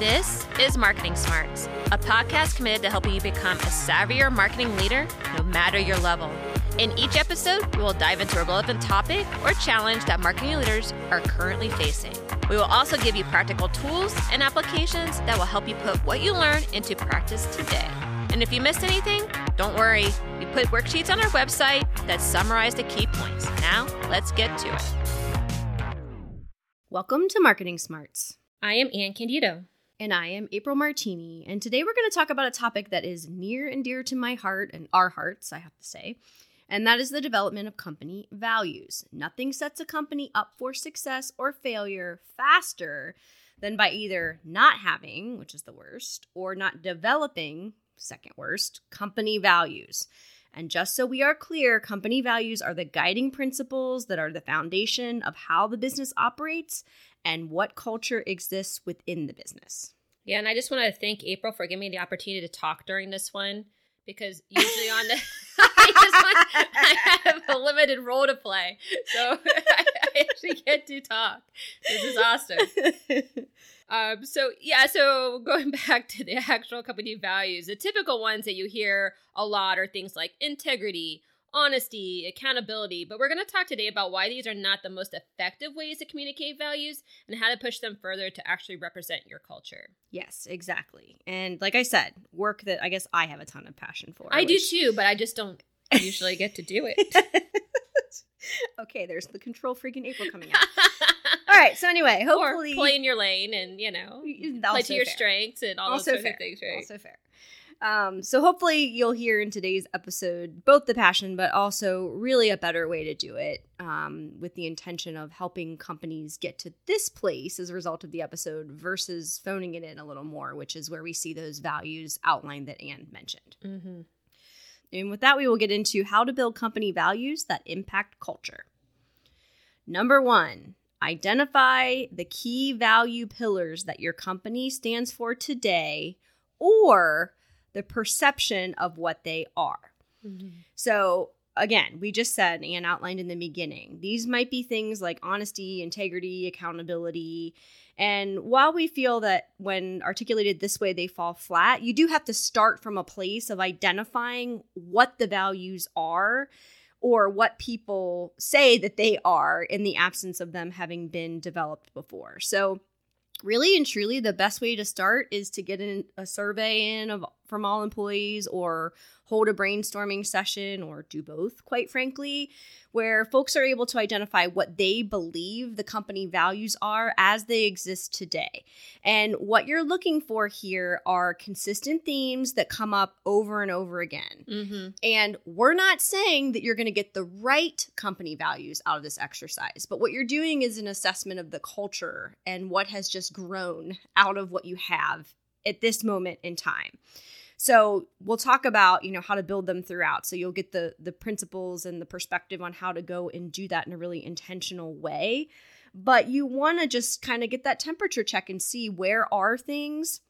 This is Marketing Smarts, a podcast committed to helping you become a savvier marketing leader no matter your level. In each episode, we will dive into a relevant topic or challenge that marketing leaders are currently facing. We will also give you practical tools and applications that will help you put what you learn into practice today. And if you missed anything, don't worry. We put worksheets on our website that summarize the key points. Now, let's get to it. Welcome to Marketing Smarts. I am Anne Candido. And I am April Martini. And today we're going to talk about a topic that is near and dear to my heart and our hearts, I have to say. And that is the development of company values. Nothing sets a company up for success or failure faster than by either not having, which is the worst, or not developing, second worst, company values. And just so we are clear, company values are the guiding principles that are the foundation of how the business operates and what culture exists within the business. Yeah, and I just want to thank April for giving me the opportunity to talk during this one because usually on the I, want, I, have a limited role to play, so I, I actually get to talk. This is awesome. Um, so yeah, so going back to the actual company values, the typical ones that you hear a lot are things like integrity, honesty, accountability. But we're going to talk today about why these are not the most effective ways to communicate values and how to push them further to actually represent your culture. Yes, exactly. And like I said, work that I guess I have a ton of passion for. I which... do too, but I just don't usually get to do it. okay, there's the control freaking April coming out. all right. So anyway, hopefully or play in your lane and you know play to your fair. strengths and all also those fair. of things, right? Also fair. Um, so hopefully you'll hear in today's episode both the passion, but also really a better way to do it, um, with the intention of helping companies get to this place as a result of the episode versus phoning it in a little more, which is where we see those values outlined that Anne mentioned. Mm-hmm. And with that, we will get into how to build company values that impact culture. Number one, identify the key value pillars that your company stands for today or the perception of what they are. Mm-hmm. So, again, we just said and outlined in the beginning, these might be things like honesty, integrity, accountability. And while we feel that when articulated this way, they fall flat, you do have to start from a place of identifying what the values are or what people say that they are in the absence of them having been developed before. So, really and truly, the best way to start is to get in a survey in of from all employees or hold a brainstorming session or do both, quite frankly, where folks are able to identify what they believe the company values are as they exist today. And what you're looking for here are consistent themes that come up over and over again. Mm-hmm. And we're not saying that you're going to get the right company values out of this exercise, but what you're doing is an assessment of the culture and what has just grown out of what you have at this moment in time. So we'll talk about, you know, how to build them throughout. So you'll get the the principles and the perspective on how to go and do that in a really intentional way. But you want to just kind of get that temperature check and see where are things.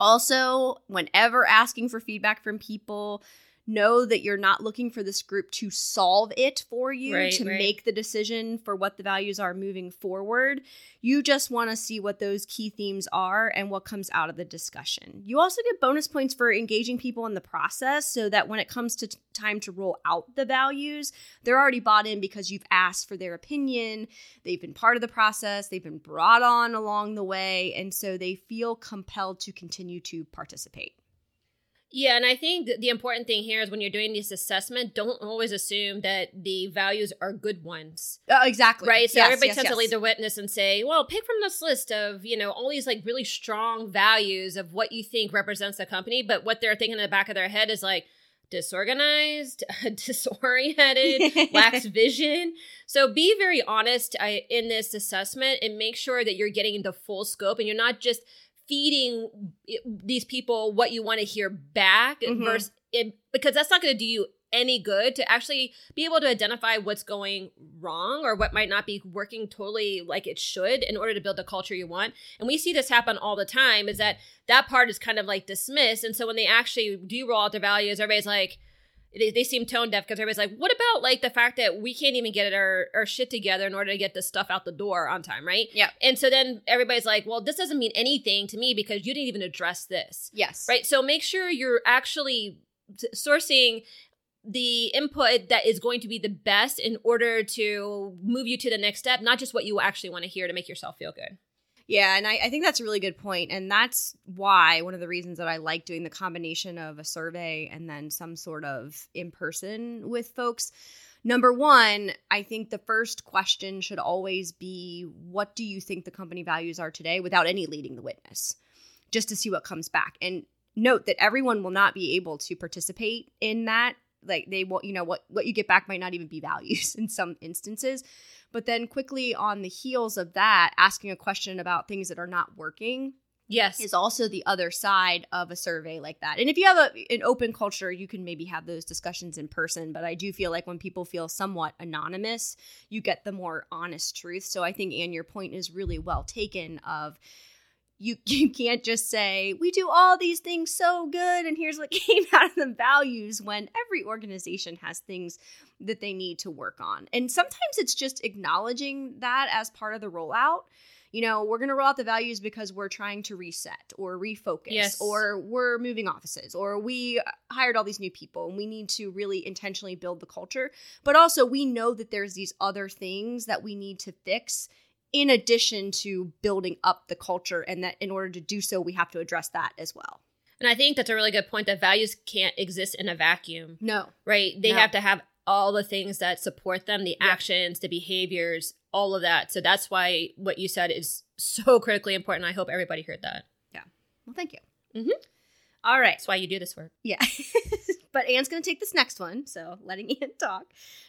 Also, whenever asking for feedback from people, know that you're not looking for this group to solve it for you right, to right. make the decision for what the values are moving forward. You just want to see what those key themes are and what comes out of the discussion. You also get bonus points for engaging people in the process so that when it comes to t- time to roll out the values, they're already bought in because you've asked for their opinion. They've been part of the process, they've been brought on along the way, and so they feel compelled to continue to participate. Yeah, and I think the important thing here is when you're doing this assessment, don't always assume that the values are good ones. Uh, exactly. Right. So yes, everybody yes, tends yes. to lead the witness and say, "Well, pick from this list of you know all these like really strong values of what you think represents the company," but what they're thinking in the back of their head is like disorganized, disoriented, lacks vision. So be very honest in this assessment and make sure that you're getting the full scope and you're not just feeding these people what you want to hear back mm-hmm. versus it, because that's not going to do you any good to actually be able to identify what's going wrong or what might not be working totally like it should in order to build the culture you want. And we see this happen all the time is that that part is kind of like dismissed. And so when they actually do roll out their values, everybody's like, they, they seem tone deaf because everybody's like, what about like the fact that we can't even get our, our shit together in order to get this stuff out the door on time, right? Yeah. And so then everybody's like, well, this doesn't mean anything to me because you didn't even address this. Yes. Right. So make sure you're actually sourcing the input that is going to be the best in order to move you to the next step, not just what you actually want to hear to make yourself feel good. Yeah, and I, I think that's a really good point. And that's why one of the reasons that I like doing the combination of a survey and then some sort of in person with folks. Number one, I think the first question should always be what do you think the company values are today without any leading the witness, just to see what comes back. And note that everyone will not be able to participate in that. Like they will, you know, what what you get back might not even be values in some instances. But then quickly on the heels of that, asking a question about things that are not working Yes. is also the other side of a survey like that. And if you have a, an open culture, you can maybe have those discussions in person. But I do feel like when people feel somewhat anonymous, you get the more honest truth. So I think, and your point is really well taken of you you can't just say we do all these things so good and here's what came out of the values when every organization has things that they need to work on. And sometimes it's just acknowledging that as part of the rollout. You know we're going to roll out the values because we're trying to reset or refocus Yes. or we're moving offices or we uh, hired all these new people and we need to really intentionally build the culture. But also we know that there's these other things that we need to fix in addition to building up the culture and that in order to do so we have to address that as well And I think that's a really good point that values can't exist in a vacuum, no right? They No. have to have all the things that support them the actions, the behaviors, all of that. So that's why what you said is so critically important. I hope everybody heard that. Yeah. Well thank you Mhm. all right That's why you do this work. yeah but anne's going to take this next one so letting anne talk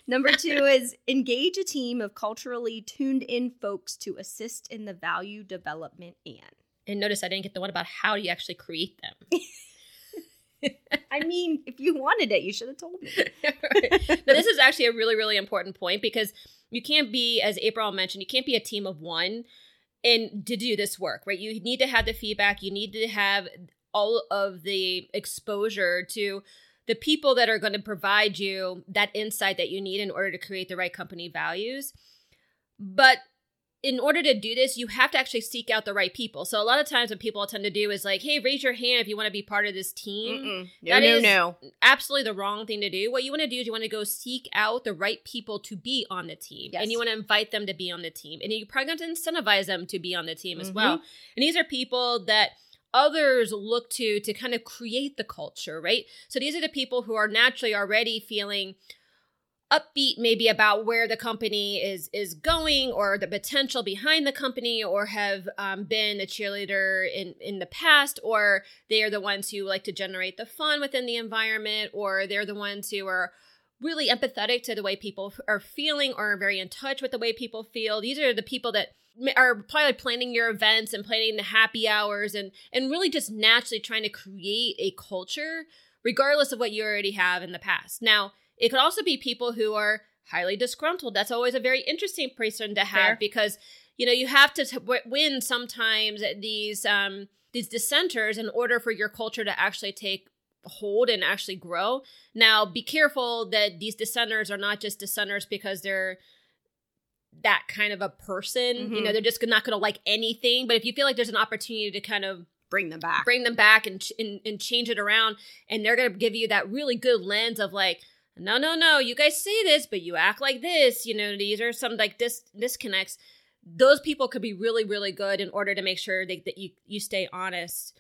number two is engage a team of culturally tuned in folks to assist in the value development anne And notice I didn't get the one about how do you actually create them. i mean if you wanted it you should have told me now, this is actually a really, really important point because you can't be, as April mentioned, you can't be a team of one and to do this work, right? You need to have the feedback. You need to have all of the exposure to the people that are going to provide you that insight that you need in order to create the right company values. But in order to do this, you have to actually seek out the right people. So a lot of times what people tend to do is like, hey, raise your hand if you want to be part of this team Mm-mm. no That no is- no absolutely the wrong thing to do. What you want to do is you want to go seek out the right people to be on the team. Yes. And you want to invite them to be on the team. And you're probably going to incentivize them to be on the team as Mhm. well. And these are people that others look to to kind of create the culture, right? So these are the people who are naturally already feeling upbeat maybe about where the company is is going or the potential behind the company or have um, been a cheerleader in in the past or they are the ones who like to generate the fun within the environment or they're the ones who are really empathetic to the way people are feeling or are very in touch with the way people feel these are the people that are probably planning your events and planning the happy hours and and really just naturally trying to create a culture regardless of what you already have in the past now it could also be people who are highly disgruntled. That's always a very interesting person to have Fair. because you know you have to t- win sometimes these um these dissenters in order for your culture to actually take hold and actually grow. Now, be careful that these dissenters are not just dissenters because they're that kind of a person. You Mhm. know, they're just not going to like anything. But if you feel like there's an opportunity to kind of bring them back bring them back and, ch- and and change it around and they're going to give you that really good lens of like no no no you guys say this but you act like this you know these are some like dis- disconnects those people could be really really good in order to make sure that, that you you stay honest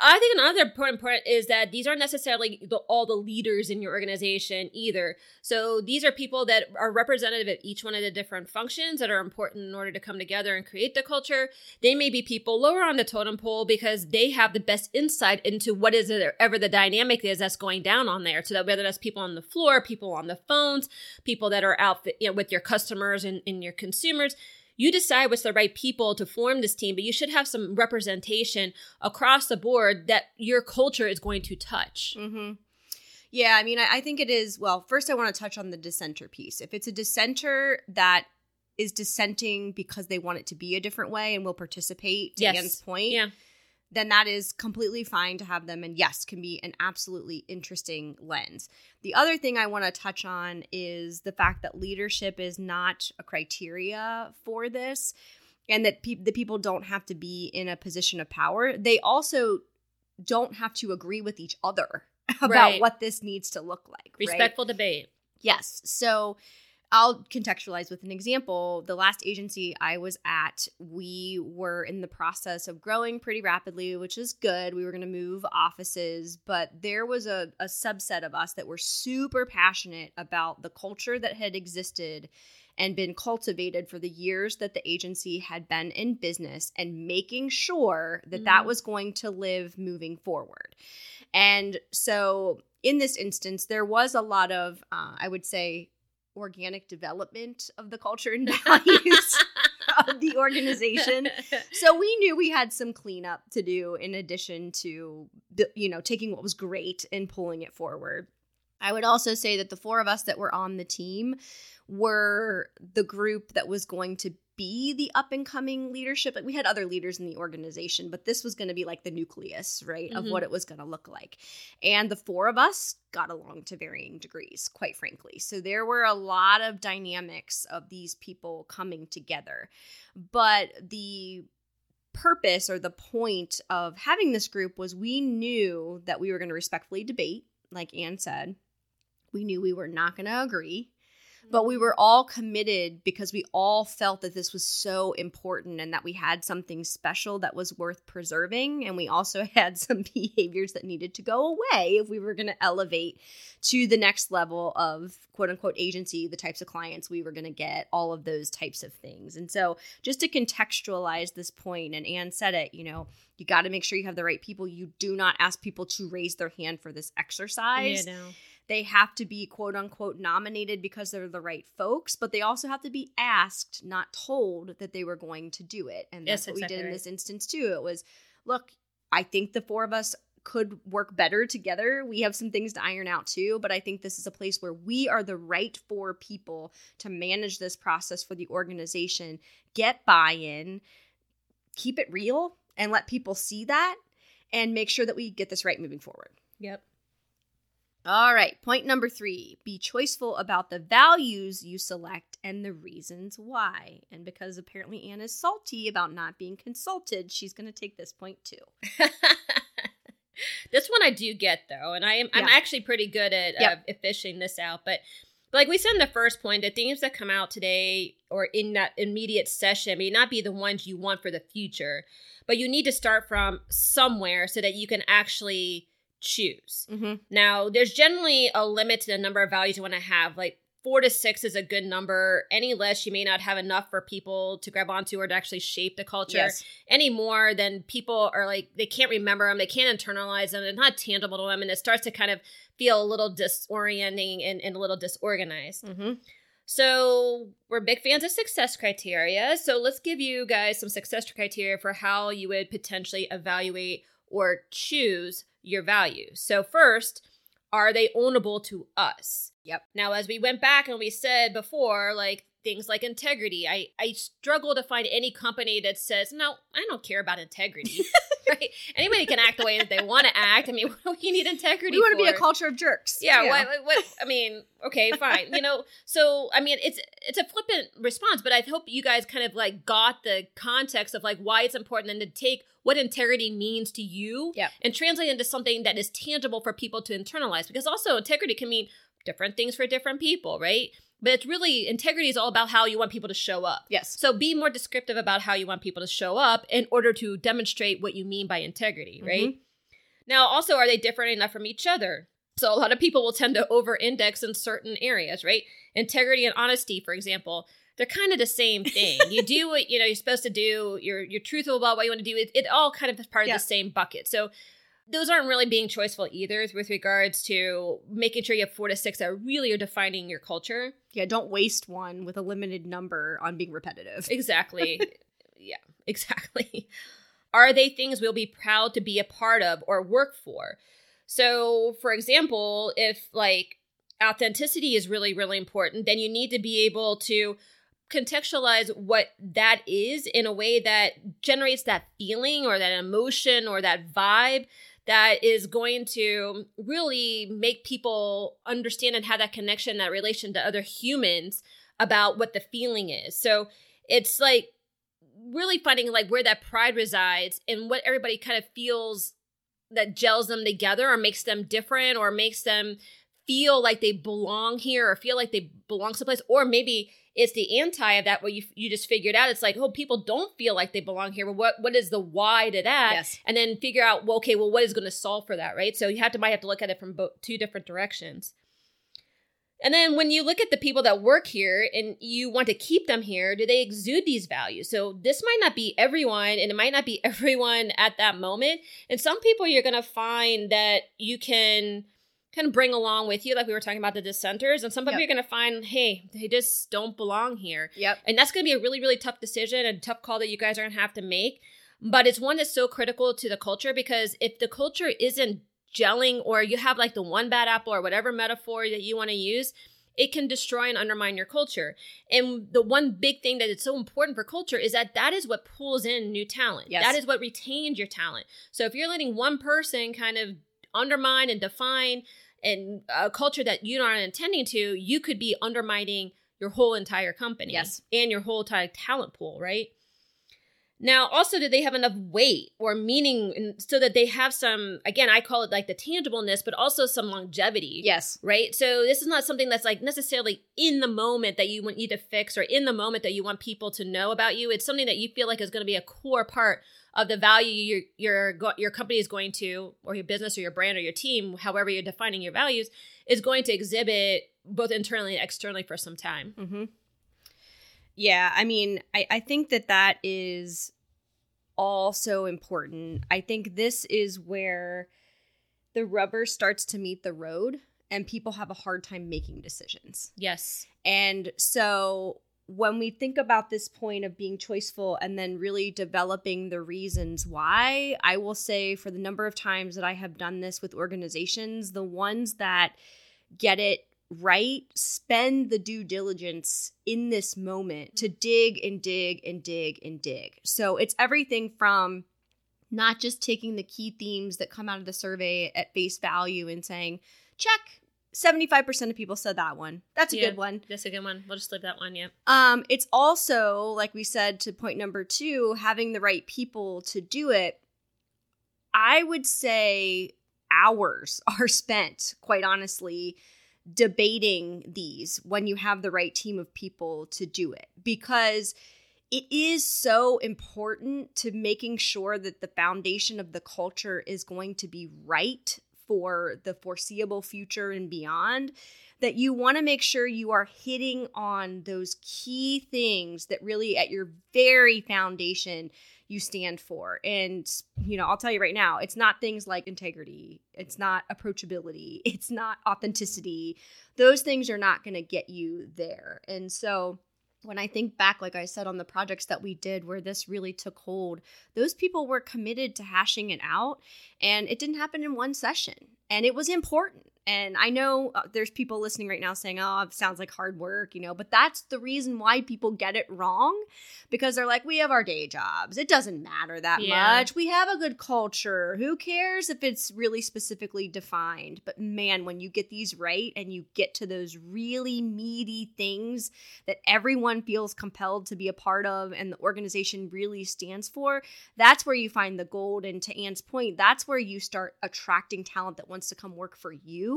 I think another important part is that these aren't necessarily the, all the leaders in your organization either. So these are people that are representative of each one of the different functions that are important in order to come together and create the culture. They may be people lower on the totem pole because they have the best insight into what is ever the dynamic is that's going down on there. So that whether that's people on the floor, people on the phones, people that are out you know, with your customers and, and your consumers, you decide what's the right people to form this team, but you should have some representation across the board that your culture is going to touch. Mm-hmm. Yeah, I mean, I, I think it is. Well, first, I want to touch on the dissenter piece. If it's a dissenter that is dissenting because they want it to be a different way and will participate, to Yes. Anne's point, Yeah. Then that is completely fine to have them and yes can be an absolutely interesting lens the other thing i want to touch on is the fact that leadership is not a criteria for this and that pe- the people don't have to be in a position of power they also don't have to agree with each other about Right. what this needs to look like right? Respectful debate. Yes. So I'll contextualize with an example. The last agency I was at, we were in the process of growing pretty rapidly, which is good. We were going to move offices, but there was a, a subset of us that were super passionate about the culture that had existed and been cultivated for the years that the agency had been in business and making sure that that Mhm. was going to live moving forward. And so in this instance, there was a lot of, uh, I would say, organic development of the culture and values of the organization. So we knew we had some cleanup to do in addition to, you know, taking what was great and pulling it forward. I would also say that the four of us that were on the team were the group that was going to be the up and coming leadership. Like we had other leaders in the organization, but this was going to be like the nucleus, right, of Mhm. what it was going to look like. And the four of us got along to varying degrees, quite frankly. So there were a lot of dynamics of these people coming together. But the purpose or the point of having this group was we knew that we were going to respectfully debate, like Anne said. We knew we were not going to agree but we were all committed because we all felt that this was so important and that we had something special that was worth preserving. And we also had some behaviors that needed to go away if we were going to elevate to the next level of quote unquote agency the types of clients we were going to get all of those types of things. And so just to contextualize this point and anne said it you know you got to make sure you have the right people. You do not ask people to raise their hand for this exercise. Yeah, no. They have to be quote unquote nominated because they're the right folks, but they also have to be asked, not told that they were going to do it. And Yes, that's what we did in right. this instance too. It was, look, I think the four of us could work better together. We have some things to iron out too, but I think this is a place where we are the right four people to manage this process for the organization, get buy in, keep it real, and let people see that, and make sure that we get this right moving forward. Yep. All right, point number three be choiceful about the values you select and the reasons why. And because apparently Anne is salty about not being consulted, she's going to take this point too. this one I do get though, and I am I'm actually pretty good at Yep. uh, fishing this out. But, but like we said in the first point, the themes that come out today or in that immediate session may not be the ones you want for the future, but you need to start from somewhere so that you can actually choose. Mm-hmm. Now, there's generally a limit to the number of values you want to have. Like four to six is a good number. Any less, you may not have enough for people to grab onto or to actually shape the culture. Yes. Any more, then people are like, they can't remember them, they can't internalize them, they're not tangible to them, and it starts to kind of feel a little disorienting and, and a little disorganized. Mm-hmm. So we're big fans of success criteria. So let's give you guys some success criteria for how you would potentially evaluate or choose your values. So first, are they ownable to us? Yep. Now, as we went back and we said before, like things like integrity, I I struggle to find any company that says, "No, I don't care about integrity." right? Anybody can act the way that they want to act. I mean, what we need integrity? We want to be a culture of jerks. Yeah, what, what, what? I mean, okay, fine. you know, so I mean, it's it's a flippant response, but I hope you guys kind of like got the context of like why it's important and to take what integrity means to you Yep. and translate into something that is tangible for people to internalize. Because also integrity can mean different things for different people, right? But it's really integrity is all about how you want people to show up. Yes. So be more descriptive about how you want people to show up in order to demonstrate what you mean by integrity, mm-hmm. right? Now, also, are they different enough from each other? So a lot of people will tend to over index in certain areas, right? Integrity and honesty, for example, they're kind of the same thing. you do what you know you're supposed to do. You're you're truthful about what you want to do. It, it all kind of is part Yeah. of the same bucket. So those aren't really being choiceful either with regards to making sure you have four to six that really are defining your culture. Yeah, don't waste one with a limited number on being repetitive. Exactly. yeah, exactly. Are they things we'll be proud to be a part of or work for? So, for example, if like authenticity is really, really important, then you need to be able to contextualize what that is in a way that generates that feeling or that emotion or that vibe that is going to really make people understand and have that connection, that relation to other humans about what the feeling is. So it's like really finding like where that pride resides and what everybody kind of feels that gels them together or makes them different or makes them feel like they belong here or feel like they belong someplace or maybe it's the anti of that what you you just figured out it's like oh people don't feel like they belong here but what what is the why to that Yes. and then figure out well okay well what is going to solve for that right so you have to might have to look at it from both two different directions and then when you look at the people that work here and you want to keep them here, do they exude these values? So this might not be everyone and it might not be everyone at that moment. And some people you're going to find that you can kind of bring along with you, like we were talking about the dissenters. And some people Yep. you're going to find, hey, they just don't belong here. Yep. And that's going to be a really, really tough decision, and tough call that you guys are going to have to make. But it's one that's so critical to the culture because if the culture isn't gelling or you have like the one bad apple or whatever metaphor that you want to use, it can destroy and undermine your culture. And the one big thing that is so important for culture is that that is what pulls in new talent. Yes. That is what retains your talent. So if you're letting one person kind of undermine and define and a culture that you aren't intending to, you could be undermining your whole entire company Yes. and your whole entire talent pool, right? Now, also, do they have enough weight or meaning so that they have some, again, I call it like the tangibleness, but also some longevity Yes. right? So this is not something that's like necessarily in the moment that you want you to fix or in the moment that you want people to know about you. It's something that you feel like is going to be a core part of the value your your your company is going to or your business or your brand or your team, however you're defining your values, is going to exhibit both internally and externally for some time. Mm-hmm. Yeah, I mean, I, I think that that is also important. I think this is where the rubber starts to meet the road and people have a hard time making decisions. Yes. And so when we think about this point of being choiceful and then really developing the reasons why, I will say for the number of times that I have done this with organizations, the ones that get it right spend the due diligence in this moment to dig and dig and dig and dig. So it's everything from not just taking the key themes that come out of the survey at face value and saying, check, 75% of people said that one. That's a Yeah. good one. That's a good one. We'll just leave that one. Yeah. Um, it's also, like we said to point number two, having the right people to do it. I would say hours are spent, quite honestly, debating these when you have the right team of people to do it because it is so important to making sure that the foundation of the culture is going to be right for the foreseeable future and beyond that you want to make sure you are hitting on those key things that really at your very foundation you stand for. And you know i'll tell you right now it's not things like integrity it's not approachability it's not authenticity. Those things are not going to get you there. And so when I think back, like I said, on the projects that we did where this really took hold, those people were committed to hashing it out. And it didn't happen in one session. And it was important. And I know uh, there's people listening right now saying, oh, it sounds like hard work, you know, but that's the reason why people get it wrong because they're like, we have our day jobs. It doesn't matter that Yeah. much. We have a good culture. Who cares if it's really specifically defined? But man, when you get these right and you get to those really meaty things that everyone feels compelled to be a part of and the organization really stands for, that's where you find the gold. And to Anne's point, that's where you start attracting talent that wants to come work for you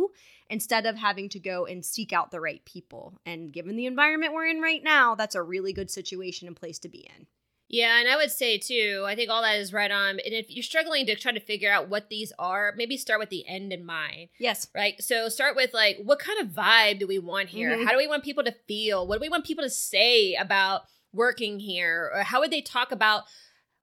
instead of having to go and seek out the right people. And given the environment we're in right now, that's a really good situation and place to be in. Yeah, and I would say too, I think all that is right on. And if you're struggling to try to figure out what these are, maybe start with the end in mind. Yes. Right. So start with like, what kind of vibe do we want here? Mhm. How do we want people to feel? What do we want people to say about working here? Or how would they talk about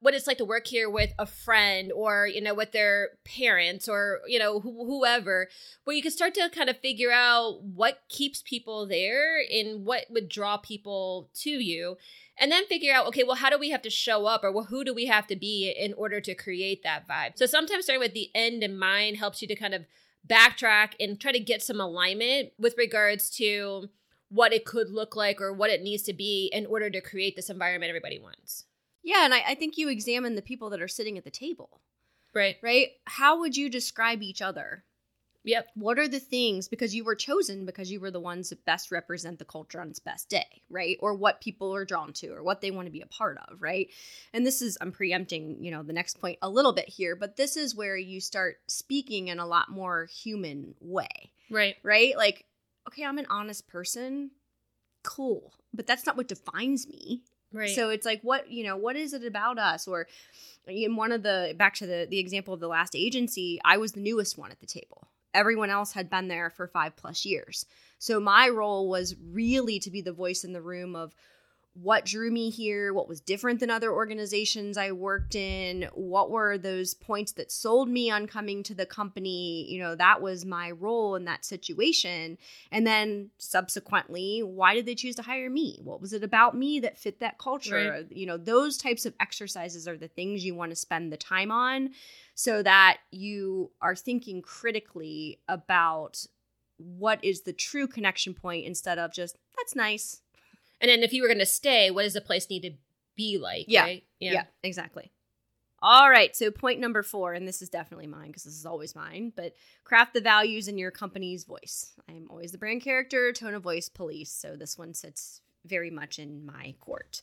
what it's like to work here with a friend or, you know, with their parents or, you know, wh- whoever, where you can start to kind of figure out what keeps people there and what would draw people to you. And then figure out, okay, well, how do we have to show up or well, who do we have to be in order to create that vibe? So sometimes starting with the end in mind helps you to kind of backtrack and try to get some alignment with regards to what it could look like or what it needs to be in order to create this environment everybody wants. Yeah, and I, I think you examine the people that are sitting at the table, Right. right? How would you describe each other? Yep. What are the things because you were chosen because you were the ones that best represent the culture on its best day, right? Or what people are drawn to or what they want to be a part of, right? And this is I'm preempting, you know, the next point a little bit here, but this is where you start speaking in a lot more human way, Right. right? Like, okay, I'm an honest person. Cool. But that's not what defines me. Right. So it's like what, you know, what is it about us or in one of the back to the the example of the last agency, I was the newest one at the table. Everyone else had been there for 5 plus years. So my role was really to be the voice in the room of what drew me here, what was different than other organizations I worked in, what were those points that sold me on coming to the company. You know, that was my role in that situation. And then subsequently, why did they choose to hire me? What was it about me that fit that culture? Right. You know, those types of exercises are the things you want to spend the time on so that you are thinking critically about what is the true connection point instead of just, that's nice. And then if you were going to stay, what does the place need to be like? Yeah. Right? Yeah. exactly. All right. So, point number four, and this is definitely mine because this is always mine, but craft the values in your company's voice. I'm always the brand character, tone of voice police. So, this one sits very much in my court.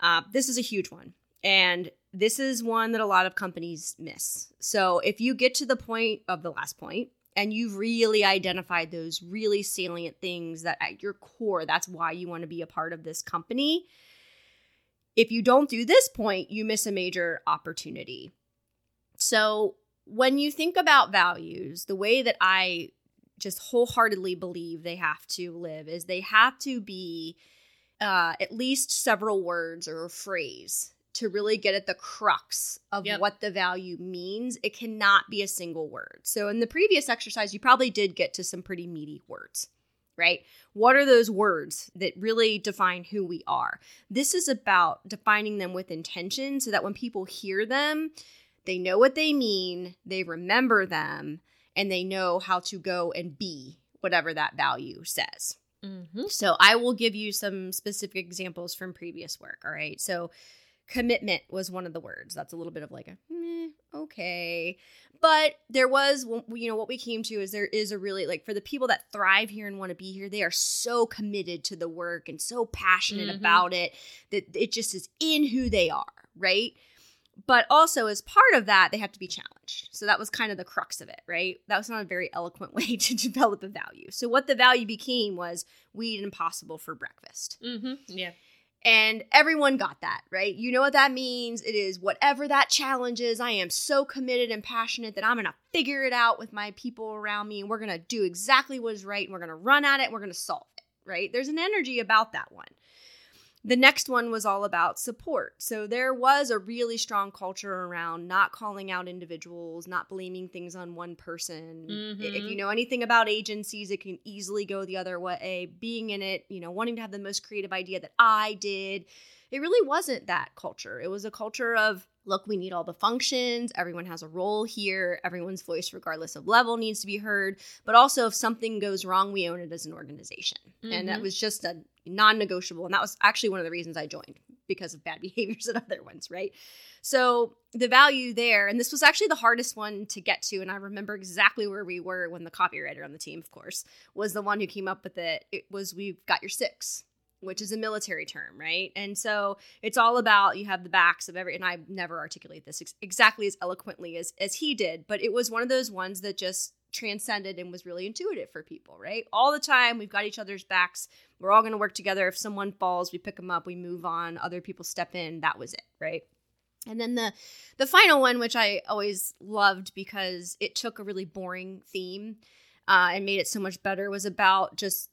Uh, this is a huge one. And this is one that a lot of companies miss. So, if you get to the point of the last point, and you've really identified those really salient things that at your core, that's why you want to be a part of this company if you don't do this point, you miss a major opportunity. So, when you think about values, the way that I just wholeheartedly believe they have to live is they have to be uh, at least several words or a phrase to really get at the crux of Yep. what the value means. It cannot be a single word. So, in the previous exercise, you probably did get to some pretty meaty words, right? What are those words that really define who we are? This is about defining them with intention so that when people hear them, they know what they mean, they remember them, and they know how to go and be whatever that value says. Mm-hmm. So I will give you some specific examples from previous work. All right. So commitment was one of the words. That's a little bit of like a okay. But there was, you know, what we came to is there is a really like for the people that thrive here and want to be here, they are so committed to the work and so passionate Mhm. about it that it just is in who they are, right? But also, as part of that, they have to be challenged. So that was kind of the crux of it, right? That was not a very eloquent way to develop a value. So, what the value became was we eat impossible for breakfast. Mm-hmm. Yeah. And everyone got that, right? You know what that means. It is whatever that challenge is. I am so committed and passionate that I'm going to figure it out with my people around me and we're going to do exactly what is right and we're going to run at it and we're going to solve it, right? There's an energy about that one. The next one was all about support. So there was a really strong culture around not calling out individuals, not blaming things on one person. Mhm. If you know anything about agencies, it can easily go the other way. Being in it, you know, wanting to have the most creative idea that I did. It really wasn't that culture. It was a culture of look, we need all the functions. Everyone has a role here. Everyone's voice, regardless of level, needs to be heard. But also, if something goes wrong, we own it as an organization. And that Mhm. was just a non negotiable. And that was actually one of the reasons I joined because of bad behaviors at other ones, right? So the value there, and this was actually the hardest one to get to. And I remember exactly where we were when the copywriter on the team, of course, was the one who came up with it. It was we've got your six which is a military term, right? And so it's all about you have the backs of every, and I never articulate this ex- exactly as eloquently as as he did, but it was one of those ones that just transcended and was really intuitive for people, right? All the time we've got each other's backs. We're all going to work together. If someone falls, we pick them up, we move on. Other people step in. That was it, right? And then the the final one, which I always loved because it took a really boring theme uh, and made it so much better, was about just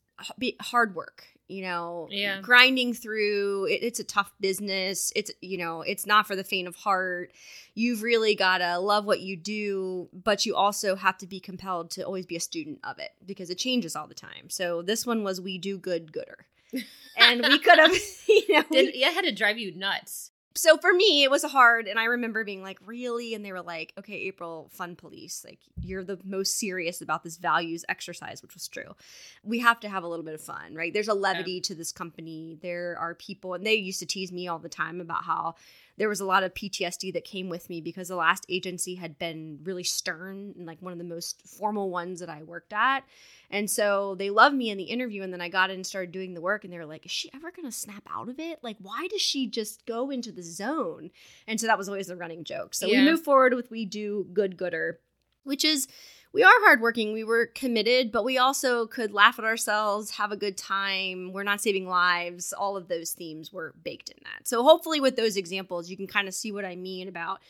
hard work. You know, Yeah. grinding through. It, it's a tough business. It's you know, it's not for the faint of heart. You've really gotta love what you do, but you also have to be compelled to always be a student of it because it changes all the time. So this one was we do good gooder, and we could have, you know, Did, yeah, it had to drive you nuts. So for me, it was hard. And I remember being like, really? And they were like, okay, April, fun police. Like, you're the most serious about this values exercise, which was true. We have to have a little bit of fun, right? There's a levity yeah. to this company. There are people, and they used to tease me all the time about how there was a lot of PTSD that came with me because the last agency had been really stern and like one of the most formal ones that I worked at. And so they loved me in the interview. And then I got in and started doing the work. And they were like, is she ever going to snap out of it? Like, why does she just go into the zone? And so that was always a running joke. So yeah. we move forward with We Do Good Gooder, which is we are hardworking. We were committed, but we also could laugh at ourselves, have a good time. We're not saving lives. All of those themes were baked in that. So hopefully, with those examples, you can kind of see what I mean about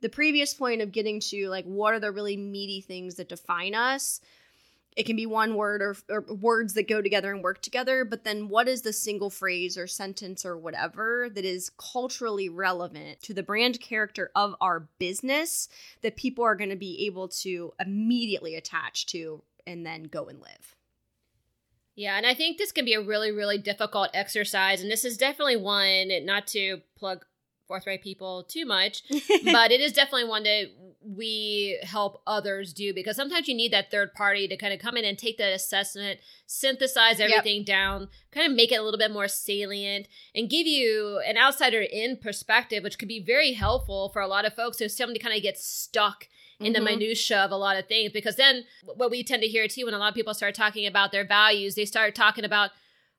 the previous point of getting to like what are the really meaty things that define us it can be one word or, or, words that go together and work together but then what is the single phrase or sentence or whatever that is culturally relevant to the brand character of our business that people are going to be able to immediately attach to and then go and live yeah, and I think this can be a really, really difficult exercise. And this is definitely one, not to plug forthright people too much, but it is definitely one that we help others do because sometimes you need that third party to kind of come in and take that assessment, synthesize everything yep. down, kind of make it a little bit more salient, and give you an outsider in perspective, which could be very helpful for a lot of folks who somebody kind of gets stuck in mm-hmm. the minutia of a lot of things because then what we tend to hear too when a lot of people start talking about their values they start talking about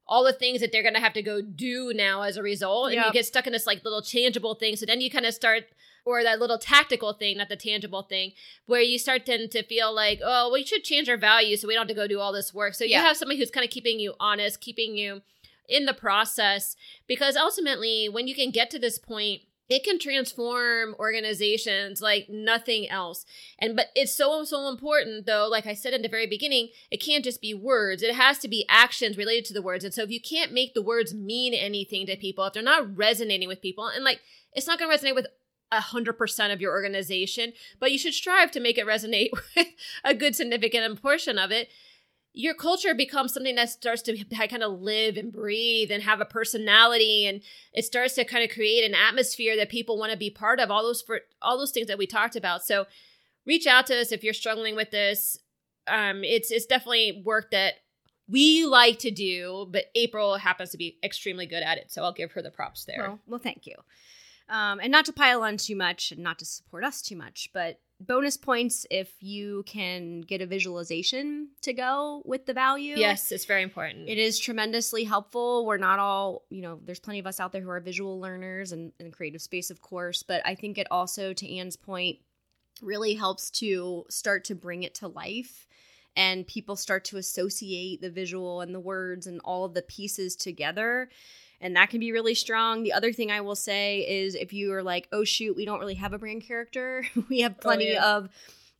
all the things that they're going to have to go do now as a result and yep. you get stuck in this like little changeable thing so then you kind of start or that little tactical thing, not the tangible thing, where you start to, to feel like, oh, we should change our values so we don't have to go do all this work. So you have somebody who's kind of keeping you honest, keeping you in the process. Because ultimately, when you can get to this point, it can transform organizations like nothing else. And but it's so so important though like i said in the very beginning it can't just be words. It has to be actions related to the words. And so if you can't make the words mean anything to people if they're not resonating with people and like it's not going to resonate with 100% of your organization, but you should strive to make it resonate with a good significant portion of it. Your culture becomes something that starts to kind of live and breathe and have a personality, and it starts to kind of create an atmosphere that people want to be part of. All those for all those things that we talked about. So, reach out to us if you're struggling with this. Um, it's it's definitely work that we like to do, but April happens to be extremely good at it. So I'll give her the props there. Well, well thank you. Um, and not to pile on too much and not to support us too much, but bonus points if you can get a visualization to go with the value. Yes, it's very important. It is tremendously helpful. We're not all, you know, there's plenty of us out there who are visual learners and in creative space, of course, but I think it also, to Anne's point, really helps to start to bring it to life and people start to associate the visual and the words and all of the pieces together and that can be really strong. The other thing I will say is if you are like, oh shoot, we don't really have a brand character, we have oh, plenty oh, yeah. of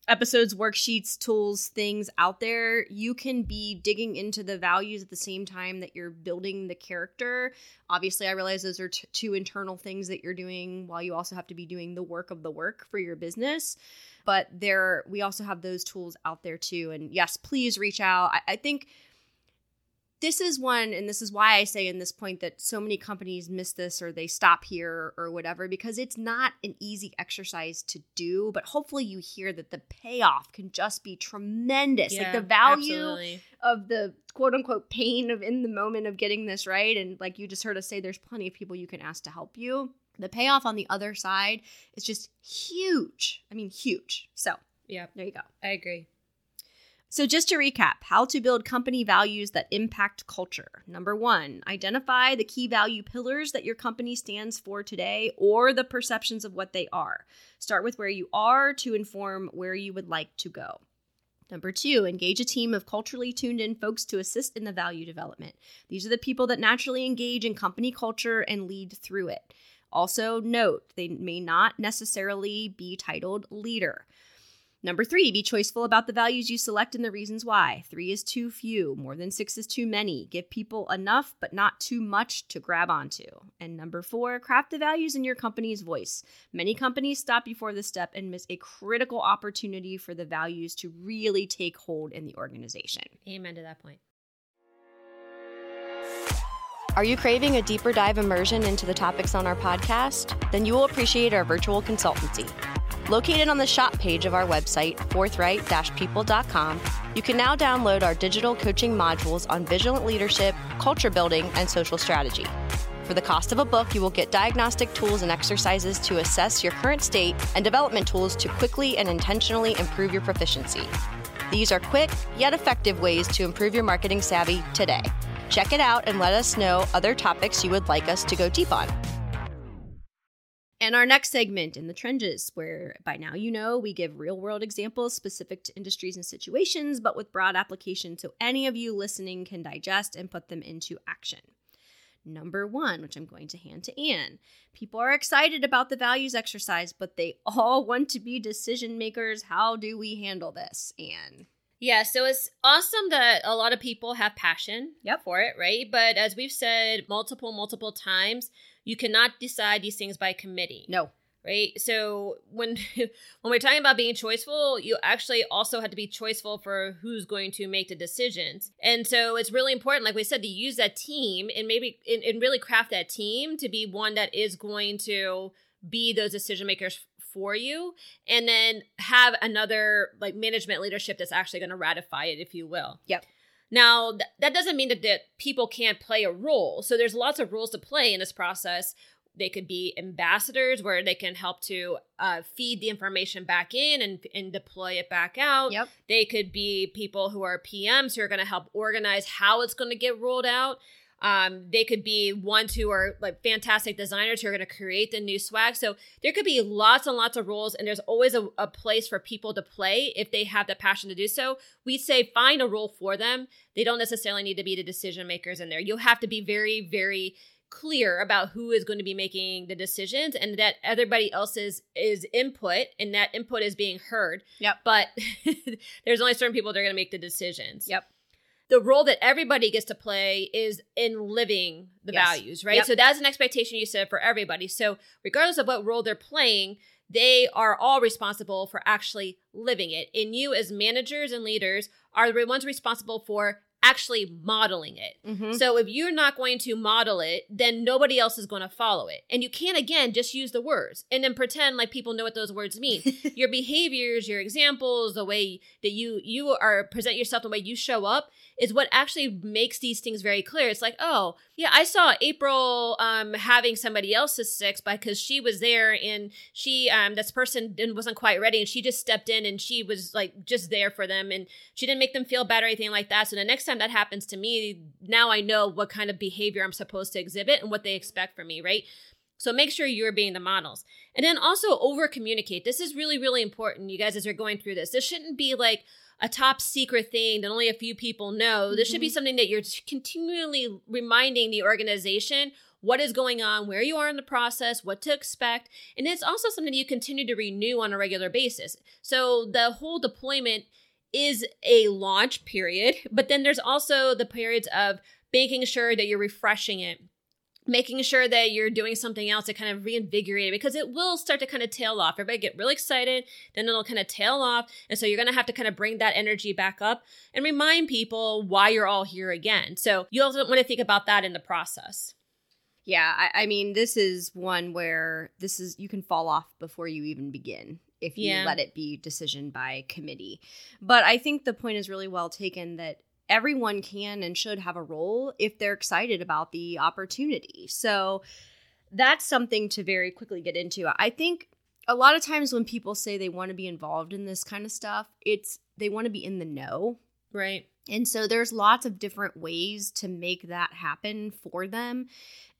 episodes, worksheets, tools, things out there. You can be digging into the values at the same time that you're building the character. Obviously, I realize those are t- two internal things that you're doing while you also have to be doing the work of the work for your business. But there, we also have those tools out there too. And yes, please reach out. I, I think this is one and this is why i say in this point that so many companies miss this or they stop here or whatever because it's not an easy exercise to do but hopefully you hear that the payoff can just be tremendous. Yeah, like the value absolutely. of the quote unquote pain of in the moment of getting this right and like you just heard us say there's plenty of people you can ask to help you. The payoff on the other side is just huge. I mean huge. So yeah. there you go. I agree so, just to recap, how to build company values that impact culture. Number one, identify the key value pillars that your company stands for today or the perceptions of what they are. Start with where you are to inform where you would like to go. Number two, engage a team of culturally tuned in folks to assist in the value development. These are the people that naturally engage in company culture and lead through it. Also, note they may not necessarily be titled leader. Number three, be choiceful about the values you select and the reasons why. Three is too few, more than six is too many. Give people enough, but not too much to grab onto. And number four, craft the values in your company's voice. Many companies stop before this step and miss a critical opportunity for the values to really take hold in the organization. Amen to that point. Are you craving a deeper dive immersion into the topics on our podcast? Then you will appreciate our virtual consultancy. Located on the shop page of our website, forthright people.com, you can now download our digital coaching modules on vigilant leadership, culture building, and social strategy. For the cost of a book, you will get diagnostic tools and exercises to assess your current state and development tools to quickly and intentionally improve your proficiency. These are quick yet effective ways to improve your marketing savvy today. Check it out and let us know other topics you would like us to go deep on. And our next segment in the trenches, where by now you know we give real world examples specific to industries and situations, but with broad application so any of you listening can digest and put them into action. Number one, which I'm going to hand to Anne. People are excited about the values exercise, but they all want to be decision makers. How do we handle this, Anne? Yeah, so it's awesome that a lot of people have passion yep. for it, right? But as we've said multiple, multiple times, you cannot decide these things by committee. No. Right? So when when we're talking about being choiceful you actually also have to be choiceful for who's going to make the decisions. And so it's really important like we said to use that team and maybe and, and really craft that team to be one that is going to be those decision makers for you. And then have another like management leadership that's actually going to ratify it if you will. Yep now, th- that doesn't mean that, that people can't play a role. So there's lots of roles to play in this process they could be ambassadors where they can help to uh, feed the information back in and, and deploy it back out. Yep. They could be people who are PMs who are going to help organize how it's going to get rolled out. Um, they could be ones who are like fantastic designers who are going to create the new swag. So there could be lots and lots of roles, and there's always a, a place for people to play if they have the passion to do so. We say find a role for them. They don't necessarily need to be the decision makers in there. You'll have to be very, very clear about who is going to be making the decisions and that everybody else's is input and that input is being heard. Yep. But there's only certain people that are going to make the decisions. Yep. The role that everybody gets to play is in living the yes. values, right? Yep. So that's an expectation you set for everybody. So regardless of what role they're playing, they are all responsible for actually living it. And you, as managers and leaders, are the ones responsible for actually modeling it. Mm-hmm. So if you're not going to model it, then nobody else is going to follow it. And you can't again just use the words and then pretend like people know what those words mean. your behaviors, your examples, the way that you you are present yourself, the way you show up is what actually makes these things very clear. It's like, oh, yeah, I saw April um, having somebody else's six because she was there and she, um, this person wasn't quite ready and she just stepped in and she was like just there for them and she didn't make them feel bad or anything like that. So the next time that happens to me, now I know what kind of behavior I'm supposed to exhibit and what they expect from me, right? So make sure you're being the models. And then also over communicate. This is really, really important, you guys, as you're going through this. This shouldn't be like, a top secret thing that only a few people know. Mm-hmm. This should be mm-hmm. something that you're continually reminding the organization what is going on, where you are in the process, what to expect. And it's also something you continue to renew on a regular basis. So the whole deployment is a launch period, but then there's also the periods of making sure that you're refreshing it making sure that you're doing something else to kind of reinvigorate it because it will start to kind of tail off. Everybody get really excited, then it'll kind of tail off. And so you're going to have to kind of bring that energy back up and remind people why you're all here again. So you also want to think about that in the process. Yeah, I, I mean, this is one where this is, you can fall off before you even begin if you yeah. let it be decision by committee. But I think the point is really well taken that everyone can and should have a role if they're excited about the opportunity. So that's something to very quickly get into. I think a lot of times when people say they want to be involved in this kind of stuff, it's they want to be in the know. Right. And so there's lots of different ways to make that happen for them.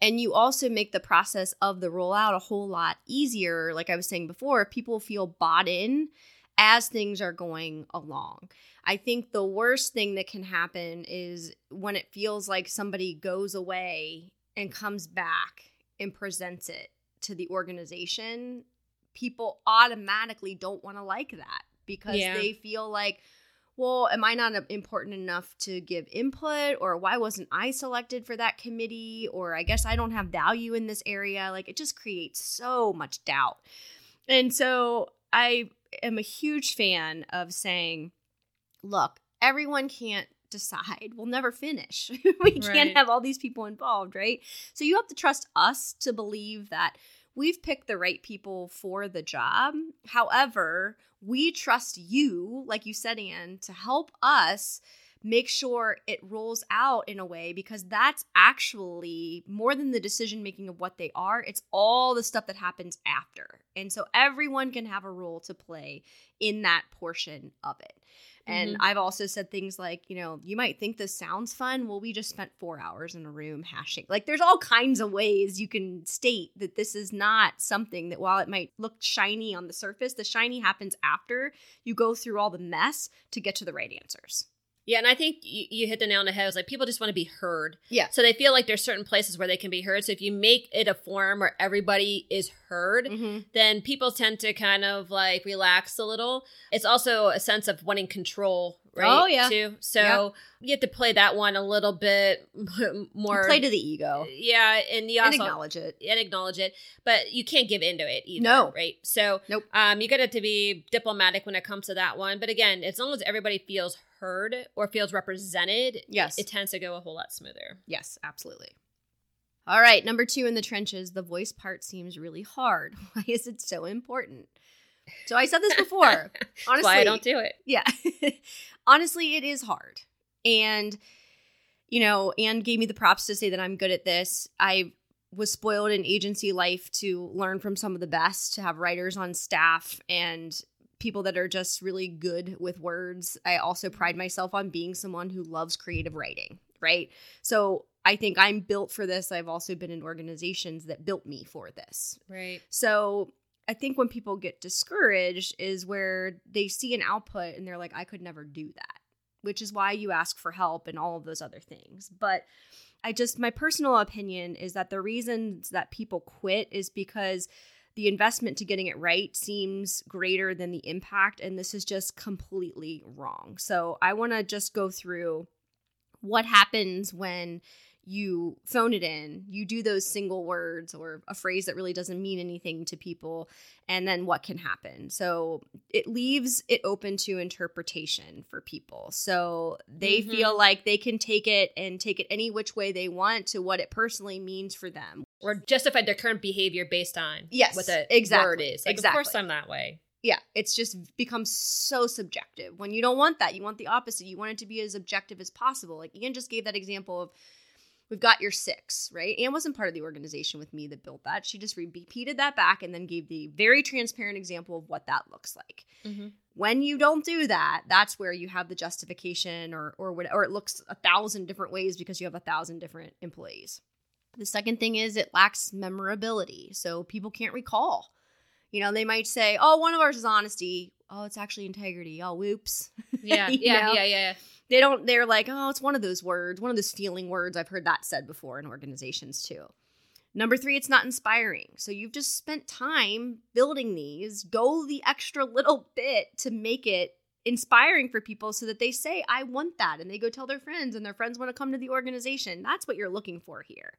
And you also make the process of the rollout a whole lot easier. Like I was saying before, people feel bought in as things are going along. I think the worst thing that can happen is when it feels like somebody goes away and comes back and presents it to the organization. People automatically don't want to like that because yeah. they feel like, well, am I not uh, important enough to give input? Or why wasn't I selected for that committee? Or I guess I don't have value in this area. Like it just creates so much doubt. And so I am a huge fan of saying, look, everyone can't decide, we'll never finish. we can't have all these people involved, right? So you have to trust us to believe that we've picked the right people for the job. However, we trust you, like you said, Anne, to help us make sure it rolls out in a way because that's actually more than the decision making of what they are, it's all the stuff that happens after. And so everyone can have a role to play in that portion of it. And Mhm. I've also said things like, you know, you might think this sounds fun. Well, we just spent four hours in a room hashing. Like, there's all kinds of ways you can state that this is not something that, while it might look shiny on the surface, the shiny happens after you go through all the mess to get to the right answers. Yeah, and I think you, you hit the nail on the head. It's like people just want to be heard. Yeah. So they feel like there's certain places where they can be heard. So if you make it a forum where everybody is heard, Mm-hmm. then people tend to kind of like relax a little. It's also a sense of wanting control, right? Oh, yeah. Too. So Yeah. you have to play that one a little bit more. Play to the ego yeah, and you and also acknowledge it. and acknowledge it, but you can't give into it either. No. right? So, Nope. Um, you got to be diplomatic when it comes to that one. But again, as long as everybody feels heard or feels represented, Yes. it tends to go a whole lot smoother. Yes, absolutely. All right, number two in the trenches, the voice part seems really hard. Why is it so important? So I said this before. That's Honestly, why I don't do it. Yeah. Honestly, it is hard. And, you know, Anne gave me the props to say that I'm good at this. I was spoiled in agency life to learn from some of the best, to have writers on staff and people that are just really good with words. I also pride myself on being someone who loves creative writing, right? So I think I'm built for this. I've also been in organizations that built me for this. Right. So I think when people get discouraged is where they see an output and they're like, I could never do that, which is why you ask for help and all of those other things. But I just, my personal opinion is that the reasons that people quit is because the investment to getting it right seems greater than the impact. And this is just completely wrong. So I want to just go through what happens when you phone it in, you do those single words or a phrase that really doesn't mean anything to people, and then what can happen. So it leaves it open to interpretation for people. So they Mhm. feel like they can take it and take it any which way they want to what it personally means for them. Or justify their current behavior based on Yes, what the exactly, word is. Like, of course. I'm that way. Yeah, it's just becomes so subjective. When you don't want that, you want the opposite. You want it to be as objective as possible. Like Anne just gave that example of we've got your six, right? Anne wasn't part of the organization with me that built that. She just repeated that back and then gave the very transparent example of what that looks like. Mm-hmm. When you don't do that, that's where you have the justification or or what or it looks a thousand different ways because you have a thousand different employees. The second thing is it lacks memorability. So people can't recall. You know, they might say, "Oh, one of ours is honesty. Oh, it's actually integrity. Oh, whoops." Yeah, yeah, know? yeah, yeah. they don't they're like oh it's one of those words one of those feeling words i've heard that said before in organizations too number three it's not inspiring so you've just spent time building these go the extra little bit to make it inspiring for people so that they say i want that and they go tell their friends and their friends want to come to the organization that's what you're looking for here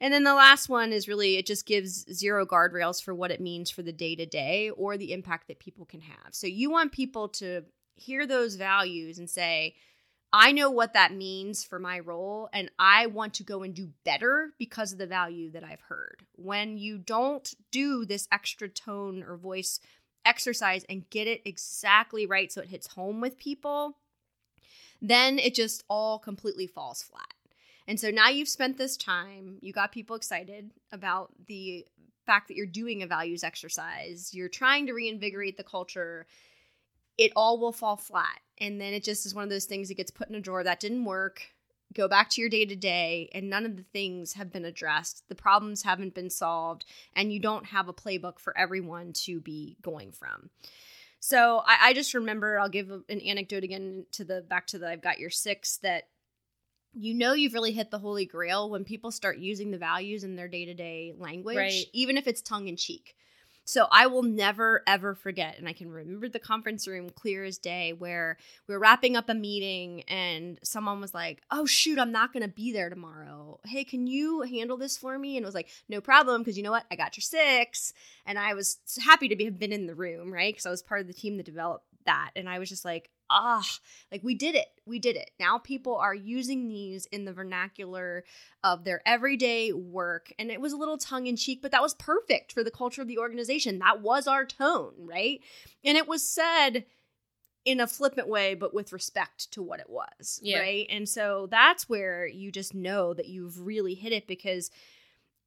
and then the last one is really it just gives zero guardrails for what it means for the day to day or the impact that people can have. So you want people to hear those values and say, I know what that means for my role, and I want to go and do better because of the value that I've heard. When you don't do this extra tone or voice exercise and get it exactly right so it hits home with people, then it just all completely falls flat. And so now you've spent this time, you got people excited about the fact that you're doing a values exercise, you're trying to reinvigorate the culture, it all will fall flat. And then it just is one of those things that gets put in a drawer that didn't work. Go back to your day to day, and none of the things have been addressed. The problems haven't been solved, and you don't have a playbook for everyone to be going from. So I, I just remember I'll give an anecdote again to the back to the I've got your six that you know you've really hit the holy grail when people start using the values in their day-to-day language Right. even if it's tongue in cheek so i will never ever forget and i can remember the conference room clear as day where we were wrapping up a meeting and someone was like oh shoot i'm not going to be there tomorrow. Hey can you handle this for me? And it was like no problem because you know what? I got your six. And i was happy to be, have been in the room right? Because i was part of the team that developed that. And i was just like ah, like we did it. We did it. Now people are using these in the vernacular of their everyday work. And it was a little tongue in cheek, but that was perfect for the culture of the organization. That was our tone, right? And it was said in a flippant way, but with respect to what it was, Yeah. right? And so that's where you just know that you've really hit it because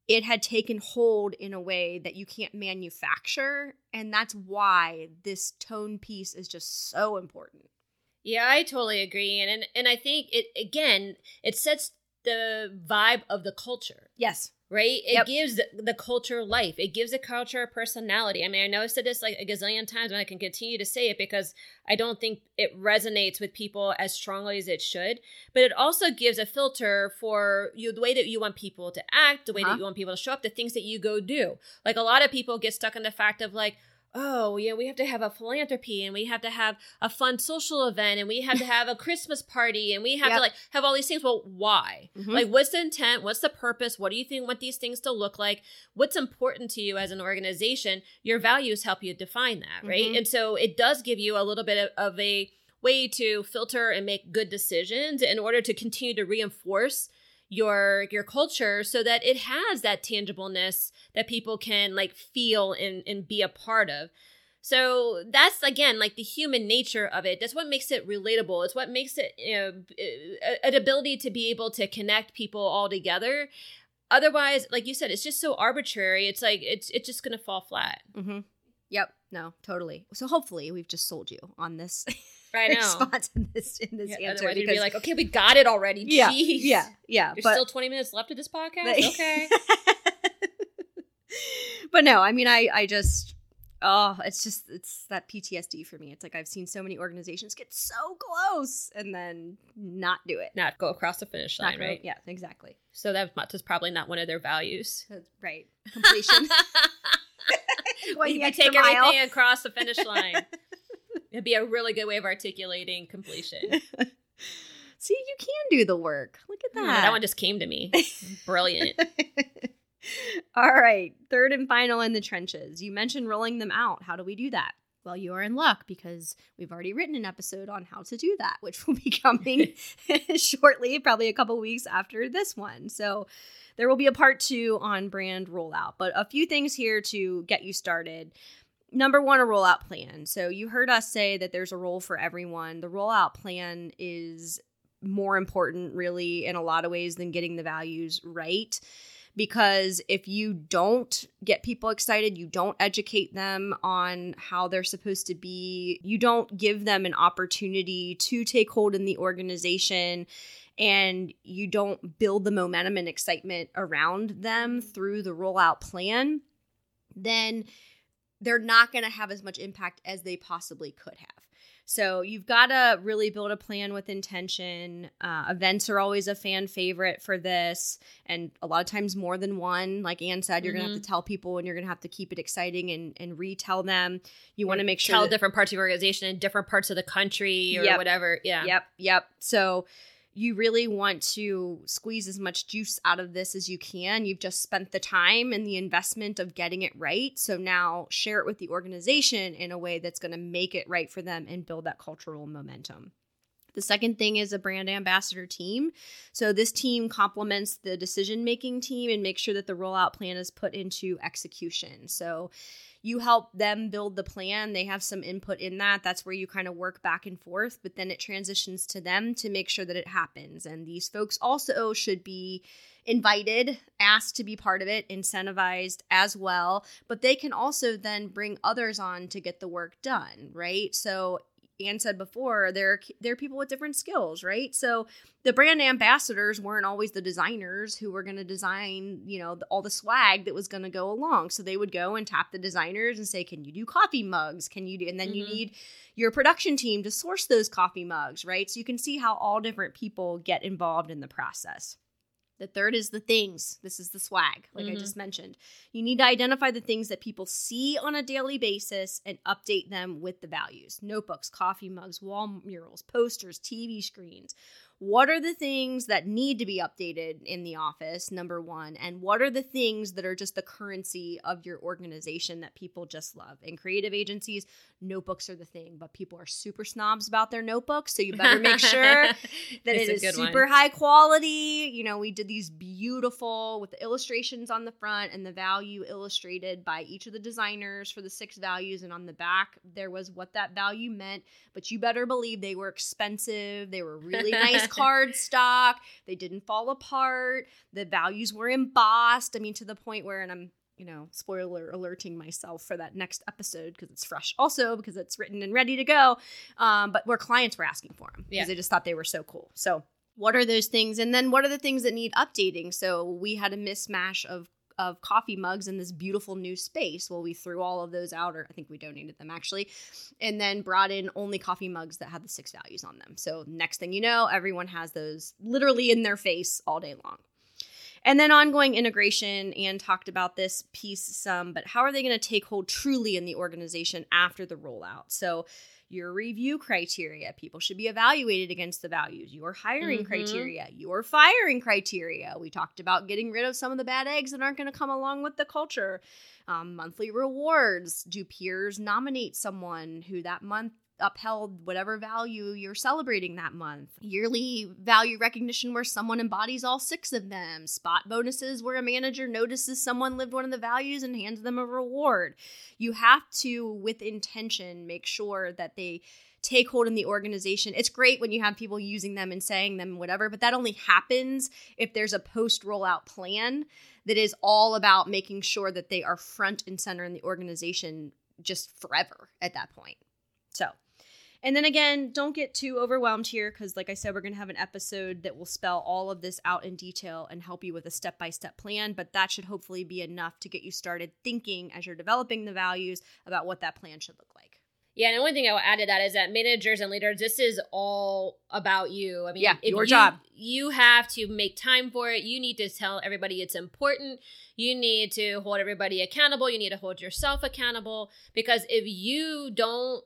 it had taken hold in a way that you can't manufacture. And that's why this tone piece is just so important. Yeah, I totally agree, and and, and I think it again it sets the vibe of the culture. Yes. right? It Yep. gives the, the culture life. It gives a culture a personality. I mean, I know I said this like a gazillion times, and I can continue to say it because I don't think it resonates with people as strongly as it should. But it also gives a filter for you the way that you want people to act, the way Uh-huh. that you want people to show up, the things that you go do. Like a lot of people get stuck in the fact of like, oh, yeah, we have to have a philanthropy and we have to have a fun social event and we have to have a Christmas party and we have Yep. to like have all these things. Well, why? Mhm. Like, what's the intent? What's the purpose? What do you think want these things to look like? What's important to you as an organization? Your values help you define that, right? Mhm. And so it does give you a little bit of, of a way to filter and make good decisions in order to continue to reinforce your your culture so that it has that tangibleness that people can like feel and and be a part of. So that's again like the human nature of it. That's what makes it relatable. It's what makes it you know an ability to be able to connect people all together. Otherwise like you said it's just so arbitrary. It's like it's it's just gonna fall flat. Mm-hmm. Yep. No, totally. So hopefully we've just sold you on this i know response in this in this Yeah, answer. because- be like okay we got it already yeah, Jeez. yeah, yeah. there's but still 20 minutes left of this podcast okay but no, I mean, I I just oh, it's just it's that PTSD for me. It's like I've seen so many organizations get so close and then not do it. not go across the finish line go- right Yeah, exactly. so that is probably not one of their values So, right. Completion. Going we the take everything across the finish line. It'd be a really good way of articulating completion. See, you can do the work. Look at Hmm, that. that one just came to me. Brilliant. All right, third and final in the trenches. You mentioned rolling them out. How do we do that? Well, you are in luck because we've already written an episode on how to do that, which will be coming shortly, probably a couple weeks after this one. So there will be a part two on brand rollout, but a few things here to get you started. Number one, a rollout plan. So you heard us say that there's a role for everyone. The rollout plan is more important, really, in a lot of ways than getting the values right because if you don't get people excited, you don't educate them on how they're supposed to be, you don't give them an opportunity to take hold in the organization, and you don't build the momentum and excitement around them through the rollout plan, then they're not going to have as much impact as they possibly could have. So you've got to really build a plan with intention. Uh, events are always a fan favorite for this, and a lot of times more than one. Like Anne said, you're gonna have to tell people, and you're gonna have to keep it exciting and and retell them. You want to make sure Tell that- different parts of your organization in different parts of the country or Yep. whatever. Yeah. Yep, yep. So you really want to squeeze as much juice out of this as you can. You've just spent the time and the investment of getting it right. So now share it with the organization in a way that's going to make it right for them and build that cultural momentum. The second thing is a brand ambassador team. So this team complements the decision making team and make sure that the rollout plan is put into execution. So you help them build the plan. They have some input in that. That's where you kind of work back and forth, but then it transitions to them to make sure that it happens. And these folks also should be invited, asked to be part of it, incentivized as well. But they can also then bring others on to get the work done, right? So Anne said before, there there are people with different skills, right? So the brand ambassadors weren't always the designers who were going to design, you know, the, all the swag that was going to go along. So they would go and tap the designers and say, "Can you do coffee mugs? Can you do?" And then you Mhm. need your production team to source those coffee mugs, right? So you can see how all different people get involved in the process. The third is the things. This is the swag, like I Mhm. just mentioned. You need to identify the things that people see on a daily basis and update them with the values. Notebooks, coffee mugs, wall murals, posters, TV screens, what are the things that need to be updated in the office number one and what are the things that are just the currency of your organization that people just love in creative agencies notebooks are the thing but people are super snobs about their notebooks so you better make sure that it is super one. high quality you know we did these beautiful with the illustrations on the front and the value illustrated by each of the designers for the six values and on the back there was what that value meant but you better believe they were expensive they were really nice card stock. They didn't fall apart. The values were embossed. I mean, to the point where, and I'm you know, spoiler alerting myself for that next episode because it's fresh also because it's written and ready to go. Um, but where clients were asking for them because yeah. they just thought they were so cool. So, what are those things? And then what are the things that need updating? So, we had a mismatch of of coffee mugs in this beautiful new space. Well, we threw all of those out, or I think we donated them actually, and then brought in only coffee mugs that had the six values on them. So, next thing you know, everyone has those literally in their face all day long. And then ongoing integration, and talked about this piece some, but how are they going to take hold truly in the organization after the rollout? So, your review criteria. People should be evaluated against the values. Your hiring mm-hmm. criteria, your firing criteria. We talked about getting rid of some of the bad eggs that aren't going to come along with the culture. Um, monthly rewards. Do peers nominate someone who that month upheld whatever value you're celebrating that month. Yearly value recognition where someone embodies all six of them. Spot bonuses where a manager notices someone lived one of the values and hands them a reward. You have to, with intention, make sure that they take hold in the organization. It's great when you have people using them and saying them, whatever, but that only happens if there's a post rollout plan that is all about making sure that they are front and center in the organization just forever at that point. So, and then again, don't get too overwhelmed here because, like I said, we're going to have an episode that will spell all of this out in detail and help you with a step by step plan. But that should hopefully be enough to get you started thinking as you're developing the values about what that plan should look like. Yeah, and the only thing I will add to that is that managers and leaders, this is all about you. I mean, yeah, your you, job. You have to make time for it. You need to tell everybody it's important. You need to hold everybody accountable. You need to hold yourself accountable because if you don't